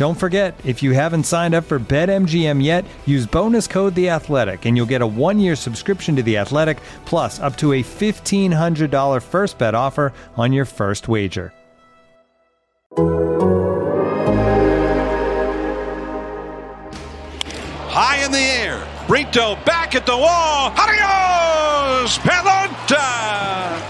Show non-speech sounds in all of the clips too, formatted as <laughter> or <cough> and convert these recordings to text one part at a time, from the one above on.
Don't forget, if you haven't signed up for BetMGM yet, use bonus code The Athletic, and you'll get a one-year subscription to The Athletic, plus up to a fifteen hundred dollar first bet offer on your first wager. High in the air, Brito back at the wall. Adios, pelota.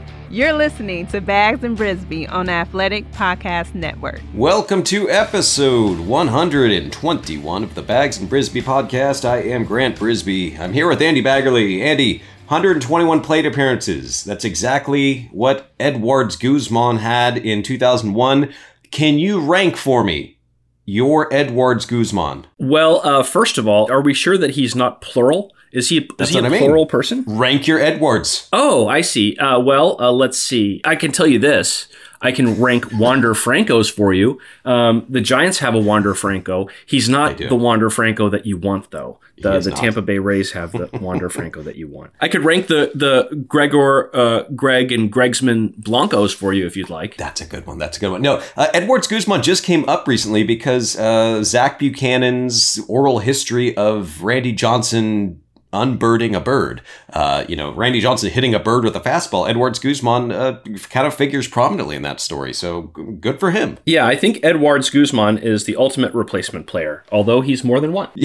You're listening to Baggs and Brisbee on Athletic Podcast Network. Welcome to episode 121 of the Baggs and Brisbee podcast. I am Grant Brisbee. I'm here with Andy Baggarly. Andy, 121 plate appearances. That's exactly what Edwards Guzman had in 2001. Can you rank for me your Edwards Guzman? Well, uh, first of all, are we sure that he's not plural? Is he That's is he a mean. plural person? Rank your Edwards. Oh, I see. Uh, well, uh, let's see. I can tell you this. I can rank Wander Franco's for you. Um, the Giants have a Wander Franco. He's not the Wander Franco that you want, though. The, the not. Tampa Bay Rays have the <laughs> Wander Franco that you want. I could rank the the Gregor, uh, Greg, and Gregsman Blancos for you if you'd like. That's a good one. That's a good one. No, uh, Edwards Guzman just came up recently because uh, Zach Buchanan's oral history of Randy Johnson unbirding a bird. Uh, you know, Randy Johnson hitting a bird with a fastball. Edwards Guzman uh, kind of figures prominently in that story. So good for him. Yeah, I think Edwards Guzman is the ultimate replacement player, although he's more than one. <laughs>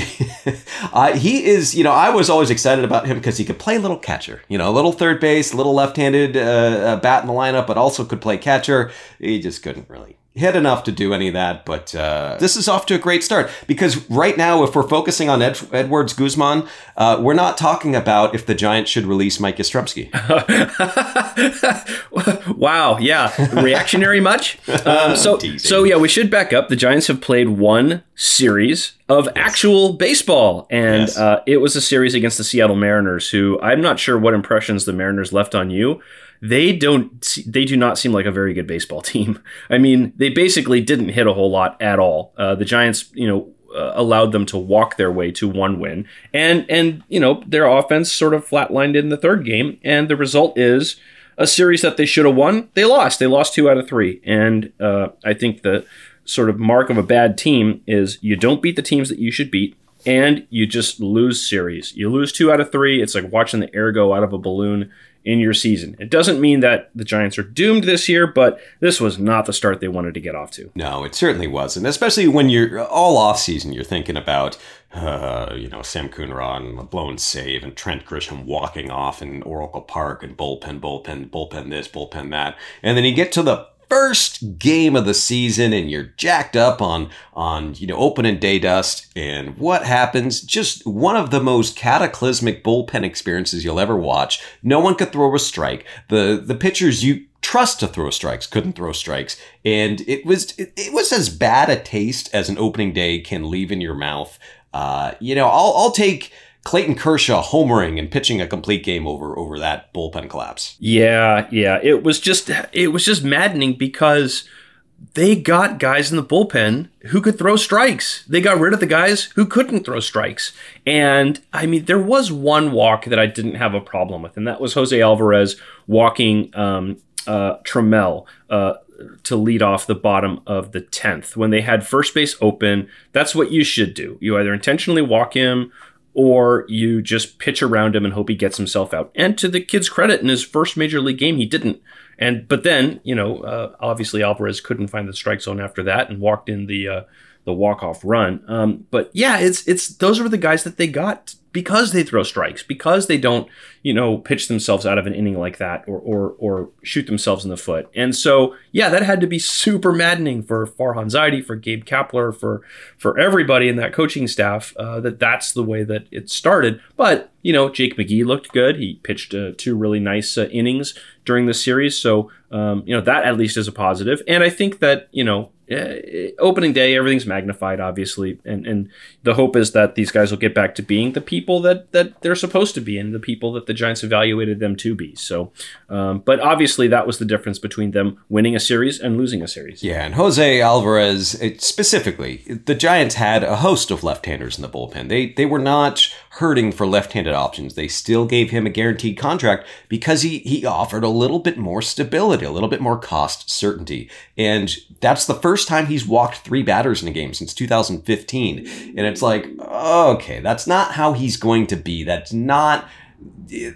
Uh, he is, you know, I was always excited about him because he could play a little catcher, you know, a little third base, a little left-handed uh, uh, bat in the lineup, but also could play catcher. He just couldn't really hit enough to do any of that. But uh, this is off to a great start because right now, if we're focusing on Ed- Edwards Guzman, uh, we're not talking about if the Giants should release Mike Yastrzemski. <laughs> wow, yeah, reactionary much? <laughs> Um, so, so yeah, we should back up. The Giants have played one series of actual baseball, and Yes. uh, it was a series against the Seattle Mariners, who I'm not sure what impressions the Mariners left on you. They don't. They do not seem like a very good baseball <laughs> team. I mean, they basically didn't hit a whole lot at all. Uh, the Giants, you know, uh, allowed them to walk their way to one win, and and you know their offense sort of flatlined in the third game, and the result is a series that they should have won. They lost. They lost two out of three, and uh, I think the sort of mark of a bad team is you don't beat the teams that you should beat, and you just lose series. You lose two out of three. It's like watching the air go out of a balloon in your season. It doesn't mean that the Giants are doomed this year, but this was not the start they wanted to get off to. No, it certainly wasn't. Especially when you're all off season, you're thinking about, uh, you know, Sam Coonrod and a blown save and Trent Grisham walking off in Oracle Park and bullpen, bullpen, bullpen this, bullpen that. And then you get to the first game of the season and you're jacked up on on you know opening day dust. And what happens? Just one of the most cataclysmic bullpen experiences you'll ever watch. No one could throw a strike. The the pitchers you trust to throw strikes couldn't throw strikes. And it was it, it was as bad a taste as an opening day can leave in your mouth. Uh, you know i'll i'll take Clayton Kershaw homering and pitching a complete game over over that bullpen collapse. Yeah, yeah. It was just it was just maddening because they got guys in the bullpen who could throw strikes. They got rid of the guys who couldn't throw strikes. And I mean, there was one walk that I didn't have a problem with, and that was Jose Alvarez walking um, uh, Trammell. Uh, to lead off the bottom of the 10th. When they had first base open, that's what you should do. You either intentionally walk him or you just pitch around him and hope he gets himself out. And to the kid's credit, in his first major league game, he didn't. And but then, you know, uh, obviously Alvarez couldn't find the strike zone after that and walked in the uh, the walk off run. Um, but yeah, it's it's those are the guys that they got because they throw strikes, because they don't, you know, pitch themselves out of an inning like that or or or shoot themselves in the foot. And so, yeah, that had to be super maddening for Farhan Zaidi, for Gabe Kapler, for for everybody in that coaching staff uh, that that's the way that it started. But you know, Jake McGee looked good. He pitched uh, two really nice uh, innings during the series, so um, you know that at least is a positive. And I think that you know opening day, everything's magnified, obviously, and and the hope is that these guys will get back to being the people that that they're supposed to be, and the people that the Giants evaluated them to be. So, um, but obviously, that was the difference between them winning a series and losing a series. Yeah, and Jose Alvarez specifically, the Giants had a host of left-handers in the bullpen. They they were not hurting for left-handed options. They still gave him a guaranteed contract because he he offered a little bit more stability, a little bit more cost certainty, and that's the first first time he's walked three batters in a game since 2015. And it's like, okay, that's not how he's going to be. That's not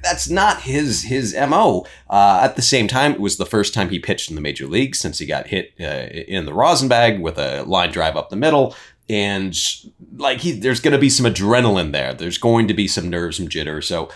that's not his his mo. Uh, at the same time, it was the first time he pitched in the major leagues since he got hit uh, in the Rosenbag with a line drive up the middle. And like he, there's going to be some adrenaline there. There's going to be some nerves and jitter. So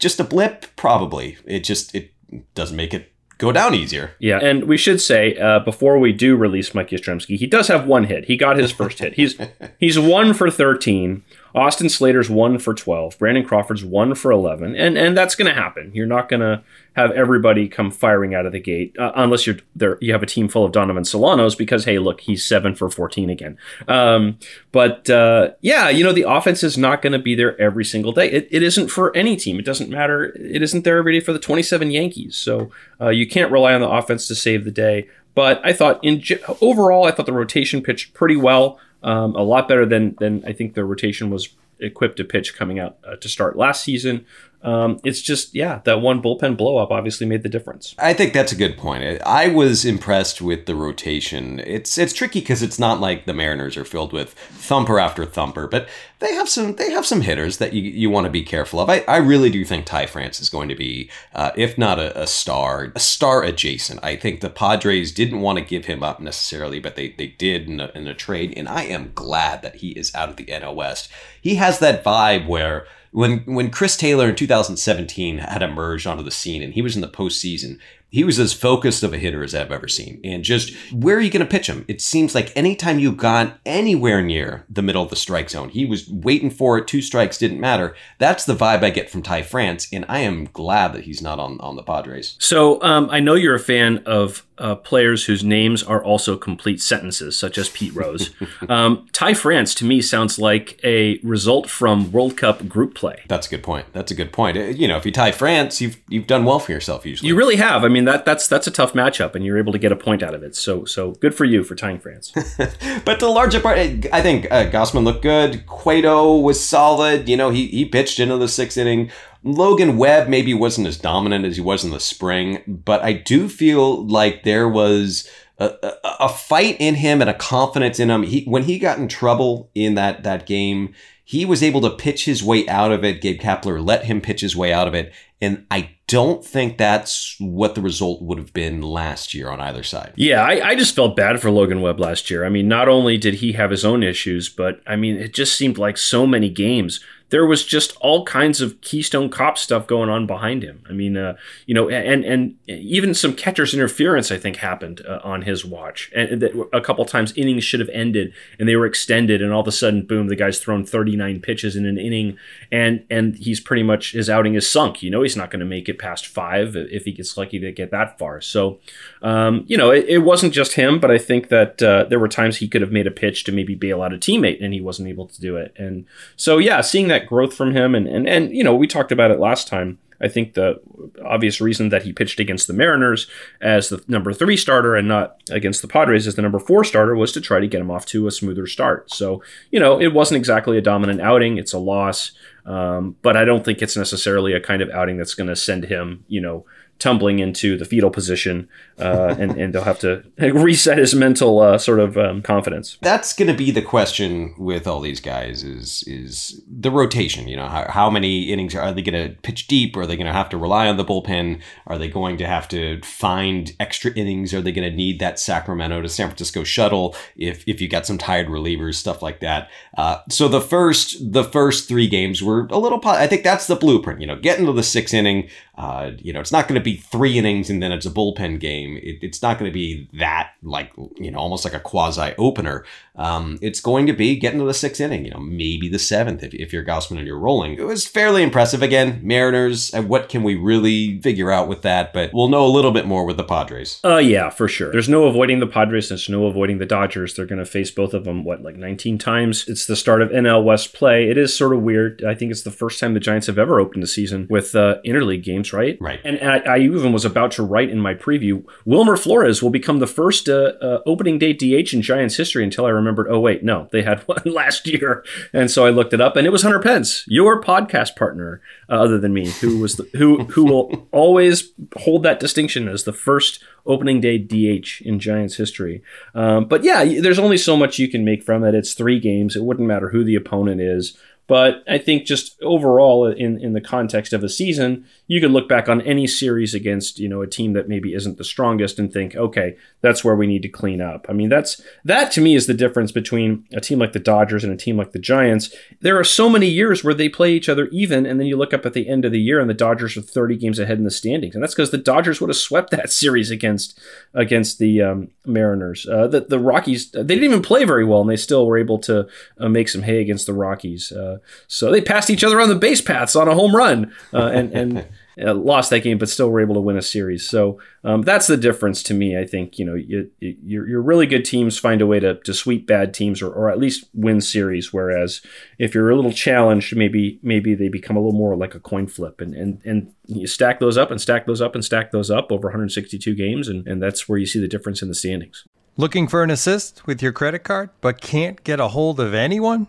just a blip, probably. It just it doesn't make it go down easier. Yeah, and we should say uh, before we do release Mike Yastrzemski, he does have one hit. He got his first hit. He's <laughs> he's one for thirteen. Austin Slater's one for 12. Brandon Crawford's one for 11. And and that's going to happen. You're not going to have everybody come firing out of the gate uh, unless you're there. You have a team full of Donovan Solanos because, hey, look, he's seven for 14 again. Um, but uh, yeah, you know, the offense is not going to be there every single day. It, it isn't for any team. It doesn't matter. It isn't there every day for the 27 Yankees. So uh, you can't rely on the offense to save the day. But I thought in overall, I thought the rotation pitched pretty well um, a lot better than than I think the rotation was equipped to pitch coming out uh, to start last season. Um, it's just, yeah, that one bullpen blowup obviously made the difference. I think that's a good point. I was impressed with the rotation. It's it's tricky because it's not like the Mariners are filled with thumper after thumper, but they have some they have some hitters that you, you want to be careful of. I, I really do think Ty France is going to be, uh, if not a, a star, a star adjacent. I think the Padres didn't want to give him up necessarily, but they, they did in a, in a trade, and I am glad that he is out of the NL West. He has that vibe where when when Chris Taylor in 2017 had emerged onto the scene and he was in the postseason, he was as focused of a hitter as I've ever seen. And just where are you going to pitch him? It seems like anytime you got anywhere near the middle of the strike zone, he was waiting for it. Two strikes didn't matter. That's the vibe I get from Ty France, and I am glad that he's not on on the Padres. So um, I know you're a fan of uh, players whose names are also complete sentences, such as Pete Rose. <laughs> um, Ty France to me sounds like a result from World Cup group play. That's a good point. That's a good point. Uh, you know, if you tie France, you've you've done well for yourself usually. You really have. I mean, that that's that's a tough matchup, and you're able to get a point out of it. So so good for you for tying France. <laughs> but the larger part, I think uh, Gausman looked good. Cueto was solid. You know, he he pitched into the sixth inning. Logan Webb maybe wasn't as dominant as he was in the spring, but I do feel like there was a, a, a fight in him and a confidence in him. He when he got in trouble in that that game, he was able to pitch his way out of it. Gabe Kapler let him pitch his way out of it, and I don't think that's what the result would have been last year on either side. Yeah, I, I, just felt bad for Logan Webb last year. I mean, not only did he have his own issues, but I mean, it just seemed like so many games there was just all kinds of Keystone Cop stuff going on behind him. I mean, uh, you know, and and even some catcher's interference I think happened uh, on his watch, and a couple times innings should have ended and they were extended, and all of a sudden, boom, the guy's thrown 39 pitches in an inning, and and he's pretty much his outing is sunk. You know, he's not going to make it past five if he gets lucky to get that far. So, um, you know, it, it, wasn't just him, but I think that uh, there were times he could have made a pitch to maybe bail out a teammate, and he wasn't able to do it. And so, yeah, seeing that that growth from him. And, and, and, you know, we talked about it last time. I think the obvious reason that he pitched against the Mariners as the number three starter and not against the Padres as the number four starter was to try to get him off to a smoother start. So, you know, it wasn't exactly a dominant outing. It's a loss. Um, but I don't think it's necessarily a kind of outing that's going to send him, you know, tumbling into the fetal position, uh, and and they'll have to <laughs> reset his mental uh, sort of um, confidence. That's going to be the question with all these guys is is the rotation. You know, how, how many innings are, they going to pitch deep? Are they going to have to rely on the bullpen? Are they going to have to find extra innings? Are they going to need that Sacramento to San Francisco shuttle if if you got some tired relievers, stuff like that? Uh, so the first the first three games were a little. Po- I think that's the blueprint. You know, get into the sixth inning. Uh, you know, it's not going to be three innings and then it's a bullpen game. It, it's not going to be that like you know almost like a quasi opener. Um, it's going to be getting to the sixth inning. You know, maybe the seventh if, if you're Gausman and you're rolling. It was fairly impressive. Again, Mariners. And what can we really figure out with that? But we'll know a little bit more with the Padres. Uh, yeah, for sure. There's no avoiding the Padres. There's no avoiding the Dodgers. They're going to face both of them. What like 19 times? It's the start of NL West play. It is sort of weird. I think it's the first time the Giants have ever opened the season with uh, interleague games, right? Right. And, and I, I, even was about to write in my preview, Wilmer Flores will become the first uh, uh, opening day DH in Giants history until I remembered, oh, wait, no, they had <laughs> one last year. And so I looked it up and it was Hunter Pence, your podcast partner, uh, other than me, who was the, who, who will <laughs> always hold that distinction as the first opening day DH in Giants history. Um, but yeah, there's only so much you can make from it. It's three games. It wouldn't matter who the opponent is. But I think just overall, in, in the context of a season, you could look back on any series against you know a team that maybe isn't the strongest and think, okay, that's where we need to clean up. I mean, that's that to me is the difference between a team like the Dodgers and a team like the Giants. There are so many years where they play each other even, and then you look up at the end of the year and the Dodgers are 30 games ahead in the standings, and that's because the Dodgers would have swept that <laughs> series against against the um, Mariners. Uh, the the Rockies they didn't even play very well, and they still were able to uh, make some hay against the Rockies. Uh, so they passed each other on the base paths on a home run uh, and, and <laughs> uh, lost that game, but still were able to win a series. So um, that's the difference to me. I think you know you, your, your really good teams find a way to, to sweep bad teams or, or at least win series. Whereas if you're a little challenged, maybe maybe they become a little more like a coin flip, and and and you stack those up and stack those up and stack those up over 162 games, and and that's where you see the difference in the standings. Looking for an assist with your credit card, but can't get a hold of anyone?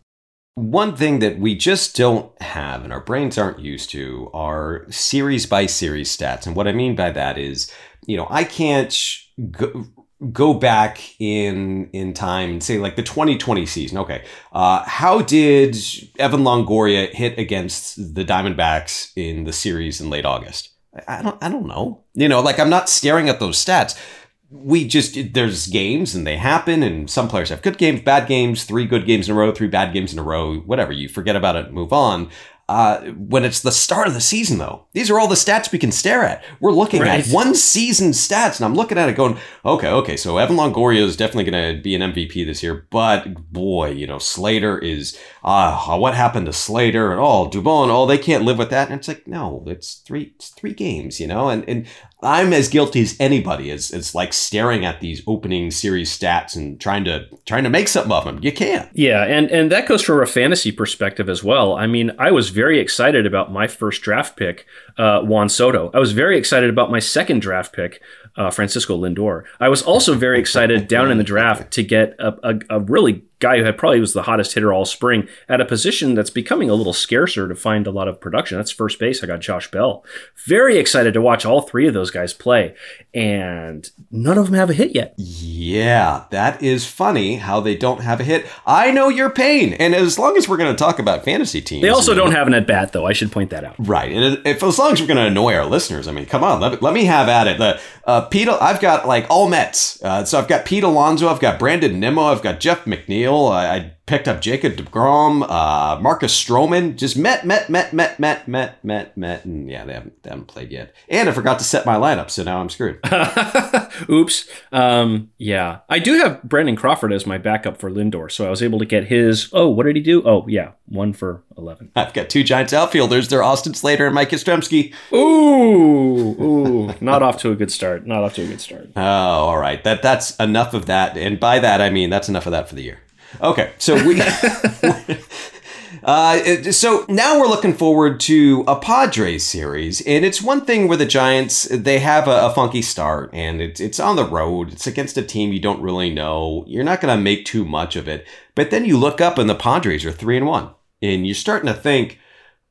One thing that we just don't have and our brains aren't used to are series by series stats. And what I mean by that is, you know, I can't go, go back in in time and say like the 2020 season. Okay, uh, how did Evan Longoria hit against the Diamondbacks in the series in late August? I don't I don't know. You know, like I'm not staring at those stats we just there's games and they happen and some players have good games bad games three good games in a row three bad games in a row whatever you forget about it move on uh, when it's the start of the season, though, these are all the stats we can stare at. We're looking right. at one season stats, and I'm looking at it going, okay, okay, so Evan Longoria is definitely going to be an MVP this year, but boy, you know, Slater is, ah, uh, what happened to Slater? And oh, Dubon, oh, they can't live with that. And it's like, no, it's three, it's three games, you know, and, and I'm as guilty as anybody. It's, it's like staring at these opening series stats and trying to trying to make something of them. You can't. Yeah, and and that goes from a fantasy perspective as well. I mean, I was very excited about my first draft pick, uh, Juan Soto. I was very excited about my second draft pick, uh, Francisco Lindor. I was also very excited down in the draft to get a, a, a really guy who had probably was the hottest hitter all spring at a position that's becoming a little scarcer to find a lot of production. That's first base. I got Josh Bell. Very excited to watch all three of those guys play, and none of them have a hit yet. Yeah, that is funny how they don't have a hit. I know your pain, and as long as we're going to talk about fantasy teams, They also don't have an at bat, though. I should point that out. Right, and if as long as we're going to annoy our listeners, I mean, come on, let, let me have at it. The uh, Pete, I've got like all Mets, uh, so I've got Pete Alonso, I've got Brandon Nimmo, I've got Jeff McNeil, I, I picked up Jacob Degrom, uh, Marcus Stroman, just Met, Met, Met, Met, Met, Met, Met, Met, and yeah, they haven't, they haven't played yet. And I forgot to set my lineup, so now I'm screwed. <laughs> Oops. Um, yeah, I do have Brandon Crawford as my backup for Lindor, so I was able to get his. Oh, what did he do? Oh, yeah, one for eleven. <laughs> I've got two Giants outfielders. They're Austin Slater and Mike Yastrzemski. Ooh, ooh, not off to a good start. Not off to a good start. Oh, all right. That that's enough of that, and by that I mean that's enough of that for the year. Okay, so we. Uh, so now we're looking forward to a Padres series, and it's one thing where the Giants they have a, a funky start, and it's it's on the road. It's against a team you don't really know. You're not going to make too much of it, but then you look up and the Padres are three and one, and you're starting to think,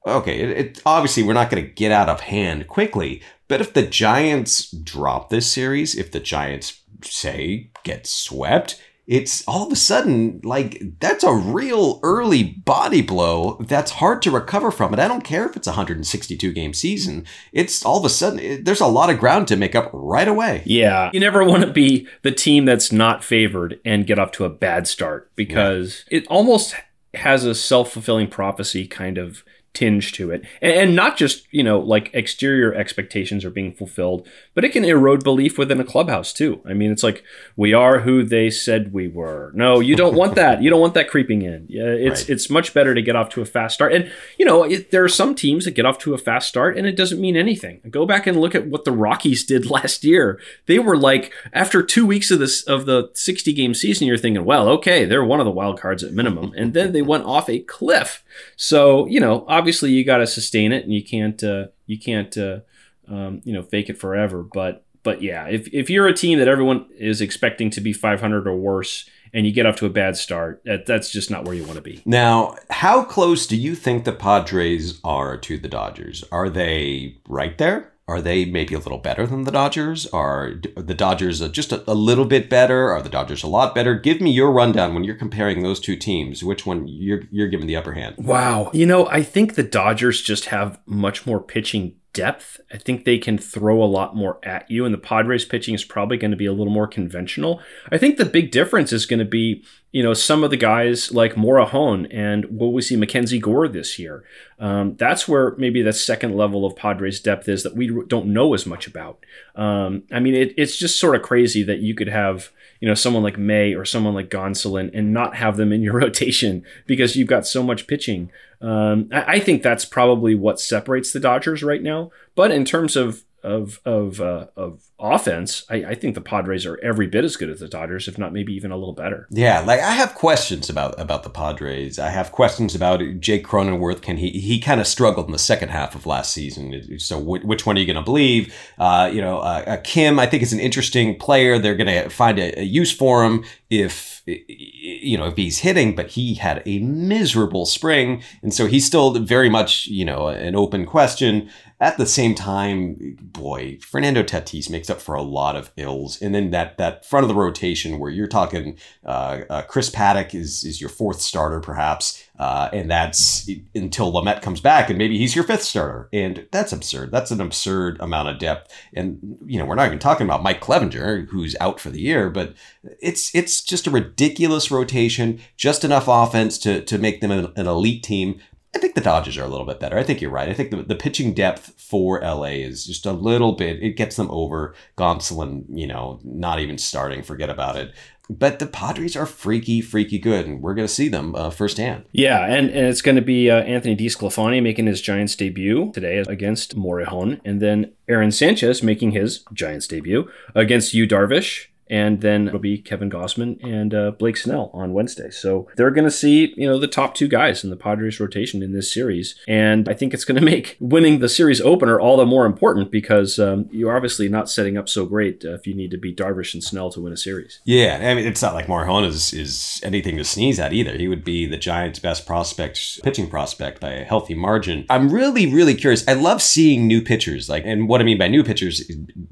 okay, it, it obviously we're not going to get out of hand quickly, but if the Giants drop this series, if the Giants say get swept, it's all of a sudden like that's a real early body blow that's hard to recover from. And I don't care if it's a 162 game season. It's all of a sudden it, there's a lot of ground to make up right away. Yeah, you never want to be the team that's not favored and get off to a bad start because it almost has a self fulfilling prophecy kind of tinge to it. And, and not just you know like exterior expectations are being fulfilled but it can erode belief within a clubhouse too. I mean it's like we are who they said we were. No you don't want that. You don't want that creeping in. Yeah it's Right. it's much better to get off to a fast start. And you know it, there are some teams that get off to a fast start and it doesn't mean anything. Go back and look at what the rockies did <laughs> last year. They were like after two weeks of this of the 60 game season you're thinking well okay they're one of the wild cards at minimum. And then they went off a cliff. So you know obviously you got to sustain it and you can't uh, you can't uh, um, you know fake it forever but but yeah if, if you're a team that everyone is expecting to be 500 or worse and you get off to a bad start that, that's just not where you want to be Now, how close do you think the Padres are to the Dodgers? Are they right there? Are they maybe a little better than the Dodgers? Are the Dodgers just a, a little bit better? Are the Dodgers a lot better? Give me your rundown when you're comparing those two teams. Which one you're you're giving the upper hand? Wow. You know, I think the Dodgers just have much more pitching depth. I think they can throw a lot more at you, and the Padres pitching is probably going to be a little more conventional. I think the big difference is going to be, you know, some of the guys like Morejon and will we see Mackenzie Gore this year? Um, that's where maybe the second level of Padres depth is that we don't know as much about. Um, I mean, it, it's just sort of crazy that you could have, you know, someone like May or someone like Gonsolin and not have them in your <laughs> rotation because you've got so much pitching. Um, I, I think that's probably what separates the Dodgers right now. But in terms of of of uh, of offense, I, I think the Padres are every bit as good as the Dodgers, if not maybe even a little better. Yeah, like I have questions about about the Padres. I have questions about Jake Cronenworth. Can he he kind of struggled in the second half of last season? So wh- which one are you going to believe? Uh, you know, uh, uh, Kim, I think is an interesting player. They're going to find a, a use for him if you know if he's hitting, but he had a miserable spring, and so he's still very much you know an open question. At the same time, boy, Fernando Tatis makes up for a lot of ills, and then that that front of the rotation where you're talking, uh, uh, Chris Paddack is is your fourth starter perhaps, uh, and that's until Lamet comes back, and maybe he's your fifth starter, and that's absurd. That's an absurd amount of depth, and you know we're not even talking about Mike Clevinger who's out for the year, but it's it's just a ridiculous rotation, just enough offense to to make them an, an elite team. I think the Dodgers are a little bit better. I think you're right. I think the, the pitching depth for LA is just a little bit, it gets them over Gonsolin, you know, not even starting, forget about it. But the Padres are freaky, freaky good, and we're going to see them uh, firsthand. Yeah, and, and it's going to be uh, Anthony DeSclafani making his Giants debut today against Morejon, and then Aaron Sanchez making his Giants debut against Yu Darvish and then it'll be Kevin Gausman and uh, Blake Snell on Wednesday. So they're going to see you know the top two guys in the Padres rotation in this series, and I think it's going <laughs> to make winning the series opener all the more important because um, you're obviously not setting up so great uh, if you need to beat Darvish and Snell to win a series. Yeah, I mean it's not like Morejon is is anything to sneeze at either. He would be the Giants' best prospect, pitching prospect by a healthy margin. I'm really really curious. I love seeing new pitchers, like, and what I mean by new pitchers,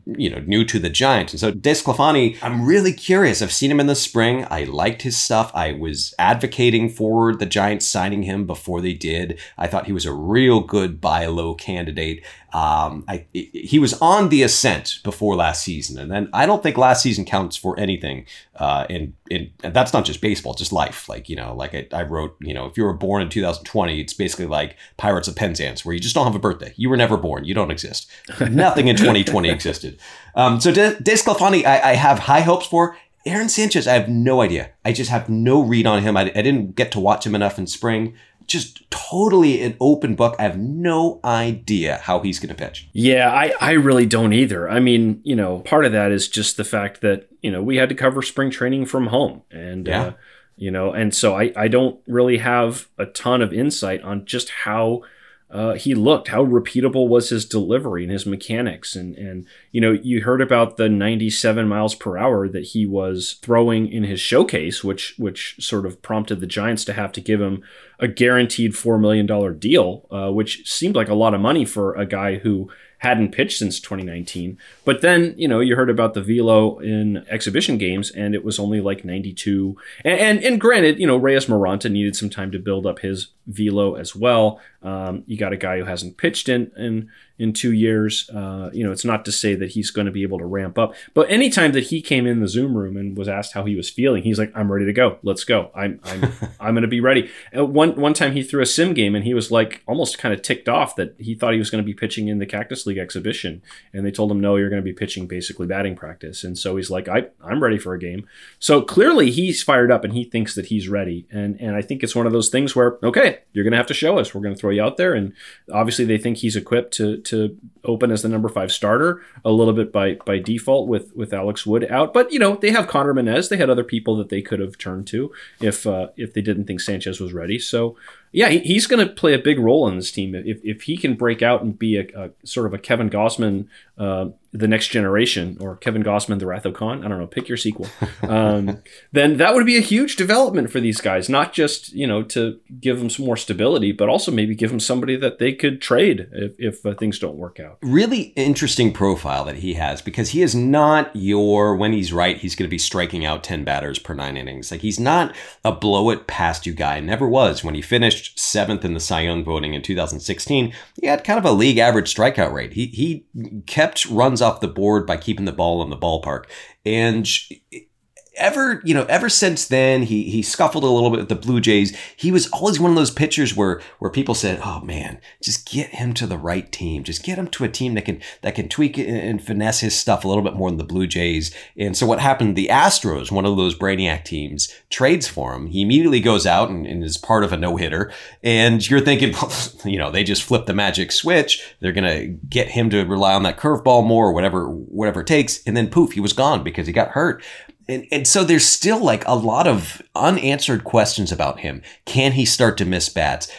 you know, new to the Giants. And so DeSclafani, I'm really curious. I've seen him in the spring. I liked his stuff. I was advocating for the Giants signing him before they did. I thought he was a real good buy low candidate. Um, I, he was on the ascent before last season, and then I don't think last season counts for anything. Uh, in in and that's not just baseball, just life. Like you know, like I, I wrote, you know, if you were born in 2020, it's basically like Pirates of Penzance, where you just don't have a birthday. You were never born. You don't exist. Nothing in 2020 <laughs> existed. Um, so De, DeSclafani, I, I have high hopes for. Aaron Sanchez, I have no idea. I just have no read on him. I, I didn't get to watch him enough in spring just totally an open book. I have no idea how he's going to pitch. Yeah, I, I really don't either. I mean, you know, part of that is just the fact that, you know, we had to cover spring training from home. And, yeah. uh, you know, and so I, I don't really have a ton of insight on just how uh, he looked, how repeatable was his delivery and his mechanics. And, and, you know, you heard about the 97 miles per hour that he was throwing in his showcase, which, which sort of prompted the Giants to have to give him a guaranteed $4 million deal, uh, which seemed like a lot of money for a guy who hadn't pitched since 2019. But then, you know, you heard about the velo in exhibition games, and it was only like 92. And and, and granted, you know, Reyes Moronta needed some time to build up his velo as well. Um, you got a guy who hasn't pitched in in in two years. Uh, you know, it's not to say that he's going to be able to ramp up, but anytime that he came in the Zoom room and was asked how he was feeling, he's like, "I'm ready to go. Let's go. I'm I'm <laughs> I'm going to be ready." And one one time he threw a sim game and he was like almost kind of ticked off that he thought he was going to be pitching in the Cactus League exhibition, and they told him, "No, you're going to be pitching basically batting practice." And so he's like, "I I'm ready for a game." So clearly he's fired up and he thinks that he's ready, and and I think it's one of those things where okay, you're going to have to show us. We're going to throw you out there, and obviously they think he's equipped to to open as the number five starter a little bit by by default with with Alex Wood out. But you know they have Conner Menez. They had other people that they could have turned to if uh, if they didn't think Sanchez was ready. So yeah, he, he's going to play a big role in this team if if he can break out and be a, a sort of a Kevin Gausman uh, the next generation or Kevin Gausman, the Wrath of Khan. I don't know. Pick your sequel. <laughs> Um, then that would be a huge development for these guys. Not just you know to give them some more stability, but also maybe give them somebody that they could trade if, if uh, things don't work out. Really interesting profile that he has because he is not your when he's right he's going to be striking out ten batters per nine innings. Like he's not a blow it past you guy. Never was. When he finished seventh in the Cy Young voting in 2016, he had kind of a league average strikeout rate. He he kept runs off the board by keeping the ball in the ballpark. And ever, you know, ever since then, he he scuffled a little bit with the Blue Jays. He was always one of those pitchers where where people said, "Oh man, just get him to the right team. Just get him to a team that can that can tweak and finesse his stuff a little bit more than the Blue Jays." And so what happened? The Astros, one of those brainiac teams, trades for him. He immediately goes out and, and is part of a no hitter. And you're thinking, <laughs> you know, they just flip the magic switch. They're gonna get him to rely on that curveball more, or whatever whatever it takes. And then poof, he was gone because he got hurt and, and so there's still like a lot of unanswered questions about him. Can he start to miss bats?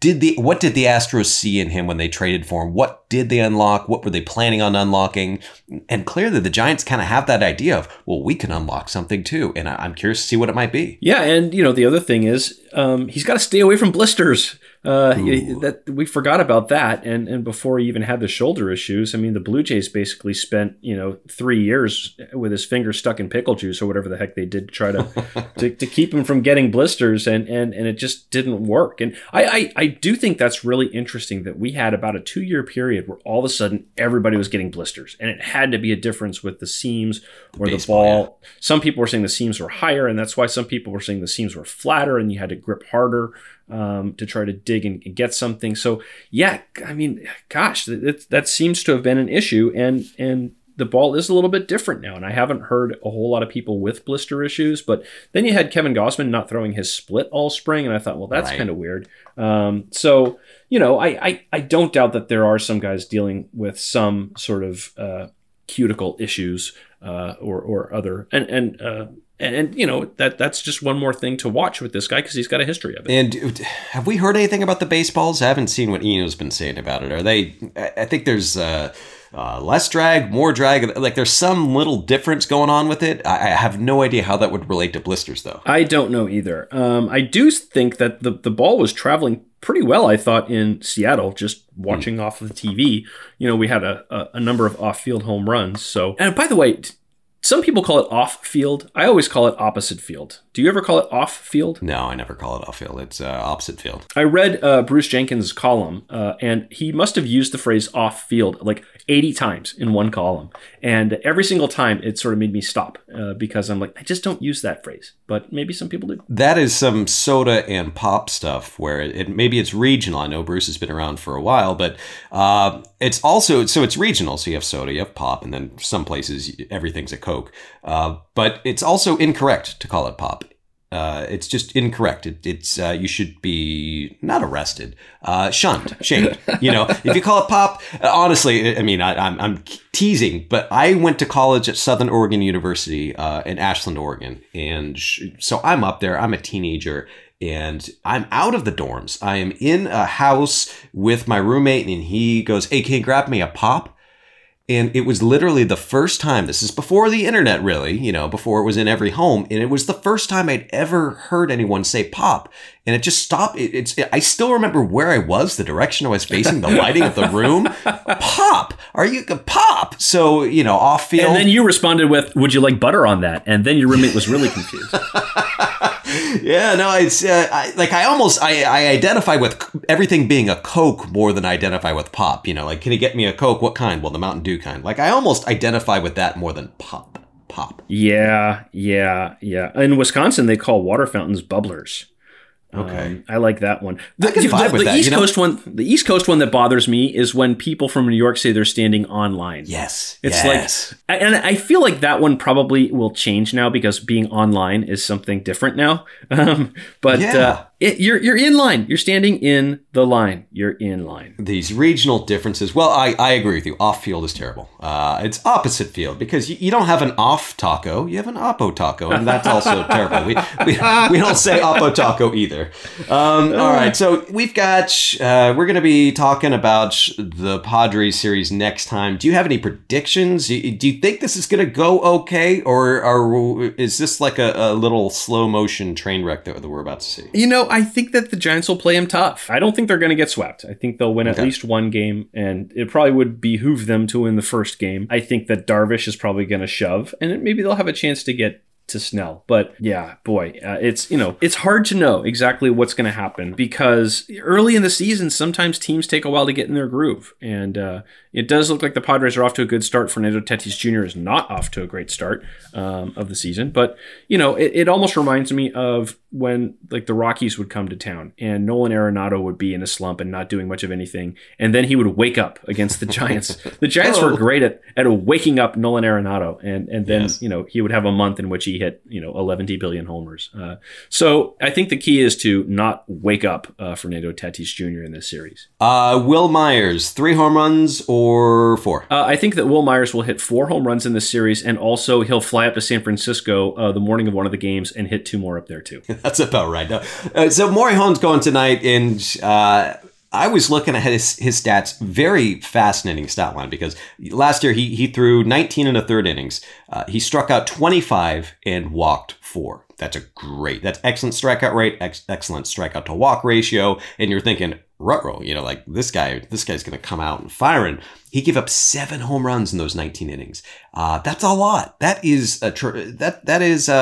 Did the what did the Astros see in him when they traded for him? What did they unlock? What were they planning on unlocking? And clearly the Giants kind of have that idea of, well, we can unlock something too. And I, am curious to see what it might be. Yeah, and you know, the other thing is um, he's got to stay away from blisters. Uh, that we forgot about that, and and before he even had the shoulder issues, I mean, the Blue Jays basically spent you know three years with his finger stuck in pickle juice or whatever the heck they did to try to, <laughs> to, to keep him from getting blisters, and and and it just didn't work. And I, I I do think that's really interesting that we had about a two year period where all of a sudden everybody was getting blisters, and it had to be a difference with the seams or Baseball, the ball. Yeah. Some people were saying the seams were higher, and that's why some people were saying the seams were flatter, and you had to grip harder um, to try to dig and, and, get something. So yeah, I mean, gosh, that, that seems to have been an issue, and and the ball is a little bit different now. And I haven't heard a whole lot of people with blister issues. But then you had Kevin Gausman not throwing his split all spring, and I thought, well, that's right. kind of weird. Um, so you know, I, I I don't doubt that there are some guys dealing with some sort of uh, cuticle issues uh, or or other and and. Uh, and, and you know that that's just one more thing to watch with this guy because he's got a history of it. And have we heard anything about the baseballs? I haven't seen what Eno's been saying about it. Are they? I think there's uh, uh, less drag, more drag. Like there's some little difference going on with it. I, I have no idea how that would relate to blisters, though. I don't know either. Um, I do think that the the ball was traveling pretty well. I thought in Seattle, just watching mm. off of the TV. You know, we had a, a, a number of off field home runs. So, and by the way. Some people call it off field. I always call it opposite field. Do you ever call it off field? No, I never call it off field. It's uh, opposite field. I read uh, Bruce Jenkins' column, uh, and he must have used the phrase off field like 80 times in one column. And every single time it sort of made me stop uh, because I'm like, I just don't use that phrase. But maybe some people do. That is some soda and pop stuff where it, it maybe it's regional. I know Bruce has been around for a while, but uh, it's also so it's regional. So you have soda, you have pop, and then some places everything's a Coke. Uh, but it's also incorrect to call it pop. Uh, it's just incorrect. It, it's uh, you should be not arrested, uh, shunned, <laughs> shamed. You know, if you call it pop, uh, honestly, I mean, I, am I'm, I'm teasing, but I went to college at Southern Oregon University uh, in Ashland, Oregon, and sh- so I'm up there. I'm a teenager, and I'm out of the dorms. I am in a house with my roommate, and he goes, "Hey, can you grab me a pop?" And it was literally the first time, this is before the internet, really, you know, before it was in every home. And it was the first time I'd ever heard anyone say pop. And it just stopped. It, it's, it, I still remember where I was, the direction I was facing, the lighting of the <laughs> room. pop. Are you pop? So, you know, off field. And then you responded with, Would you like butter on that? And then your roommate was really confused. <laughs> yeah, no, it's uh, I, like I almost I, I identify with everything being a Coke more than I identify with pop. You know, like can you get me a Coke? What kind? Well, the Mountain Dew kind. Like I almost identify with that more than pop. Pop. Yeah, yeah, yeah. In Wisconsin, they call water fountains bubblers. Okay, um, I like that one. The, the, the that, East you know? Coast one, the East Coast one that bothers me is when people from New York say they're standing online. Yes, it's yes. like, and I feel like that one probably will change now because being online is something different now. <laughs> Um, but yeah. uh, it, you're you're in line. You're standing in the line. You're in line. These regional differences. Well, I, I agree with you. Off field is terrible. Uh, it's opposite field because you, you don't have an off taco. You have an oppo taco, and that's also <laughs> terrible. We, we, we don't say oppo taco either. Um, all right, so we've got. Uh, we're going to be talking about the Padres series next time. Do you have any predictions? Do you, think this is going to go okay, or, or is this like a, a little slow motion train wreck that, that we're about to see? You know I think that the Giants will play him tough. I don't think they're going to get swept. I think they'll win okay. at least one game, and it probably would behoove them to win the first game. I think that Darvish is probably going to shove, and maybe they'll have a chance to get to Snell. But yeah, boy, uh, it's you know it's hard to know exactly what's going to happen because early in the season, sometimes teams take a while to get in their groove, and uh, it does look like the Padres are off to a good start. Fernando Tatis Jr. is not off to a great start um, of the season, but you know it, it almost reminds me of when like the Rockies would come to town and Nolan Arenado would be in a slump and not doing much of anything, and then he would wake up against the Giants. the Giants <laughs> oh. were great at, at waking up Nolan Arenado, and and then yes. you know he would have a month in which he hit you know 11 billion homers. Uh, so I think the key is to not wake up uh, Fernando Tatis Jr. in this series. Uh, Wil Myers, three home runs or four? Uh, I think that Wil Myers will hit four home runs in this series, and also he'll fly up to San Francisco uh, the morning of one of the games and hit two more up there too. <laughs> That's about right. Uh, so Morejon's going tonight, and I was looking at his, his stats, very fascinating stat line because last year he, he threw 19 and a third innings. Uh, he struck out 25 and walked four. That's a great, that's excellent strikeout rate, ex- excellent strikeout to walk ratio. And you're thinking, Rutro, you know, like this guy, this guy's going to come out and firing. He gave up seven home runs in those 19 innings. Uh, that's a lot. That is a tr- that that is a,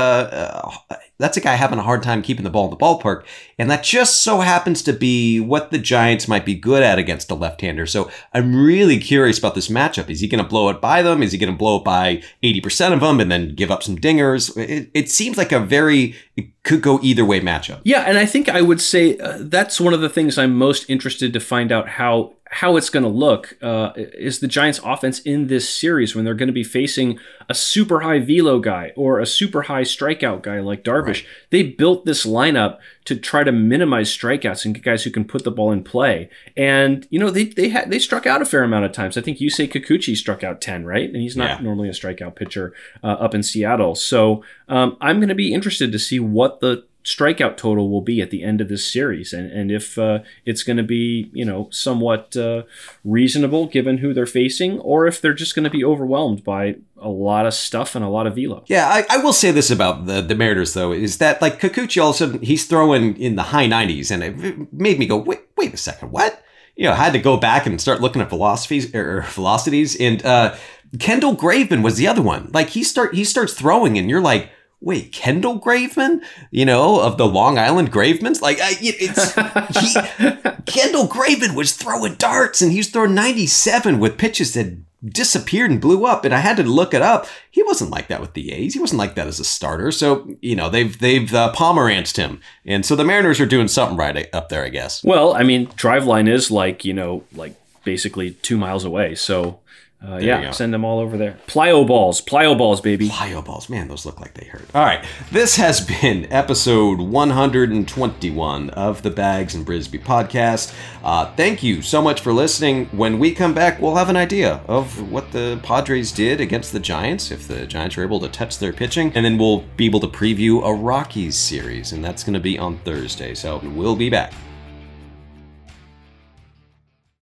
uh, that's a guy having a hard time keeping the ball in the ballpark, and that just so happens to be what the Giants might be good at against a left-hander. So I'm really curious about this matchup. Is he going to blow it by them? Is he going to blow it by 80% of them and then give up some dingers? It, it seems like a very it could go either way matchup. Yeah, and I think I would say uh, that's one of the things I'm most interested to find out how how it's going to look uh, is the Giants' offense in this series when they're going to be facing a super high velo guy or a super high strikeout guy like Darvish. Right. They built this lineup to try to minimize strikeouts and get guys who can put the ball in play. And you know they they had they struck out a fair amount of times. I think Yusei Kikuchi struck out ten, right? And he's not yeah. normally a strikeout pitcher uh, up in Seattle. So um, I'm going to be interested to see what the strikeout total will be at the end of this series. And, and if uh, it's going to be you know somewhat uh, reasonable given who they're facing or if they're just going to be overwhelmed by a lot of stuff and a lot of velo. Yeah I, I, will say this about the, the mariners though is that like kikuchi all of a sudden he's throwing in the high 90s and it made me go wait wait a second what? You know I had to go back and start looking at philosophies or velocities and uh kendall graveman was the other one. Like he start he starts throwing and you're like wait, Kendall Graveman, you know, of the Long Island Gravemans, like I, it's he, <laughs> Kendall Graveman was throwing darts and he's throwing 97 with pitches that disappeared and blew up and I had to look it up. He wasn't like that with the A's. He wasn't like that as a starter. So, you know, they've they've uh, Pomeranced him. And so the Mariners are doing something right up there, I guess. Well, I mean, Driveline is like, you know, like basically 2 miles away. So uh, yeah, send them all over there. Plyo balls, plyo balls, baby. Plyo balls, man, those look like they hurt. All right, this has been episode 121 of the Baggs and Brisbee podcast. Uh, thank you so much for listening. When we come back, we'll have an idea of what the Padres did against the Giants, if the Giants were able to touch their pitching, and then we'll be able to preview a Rockies series, and that's going to be on Thursday. So we'll be back.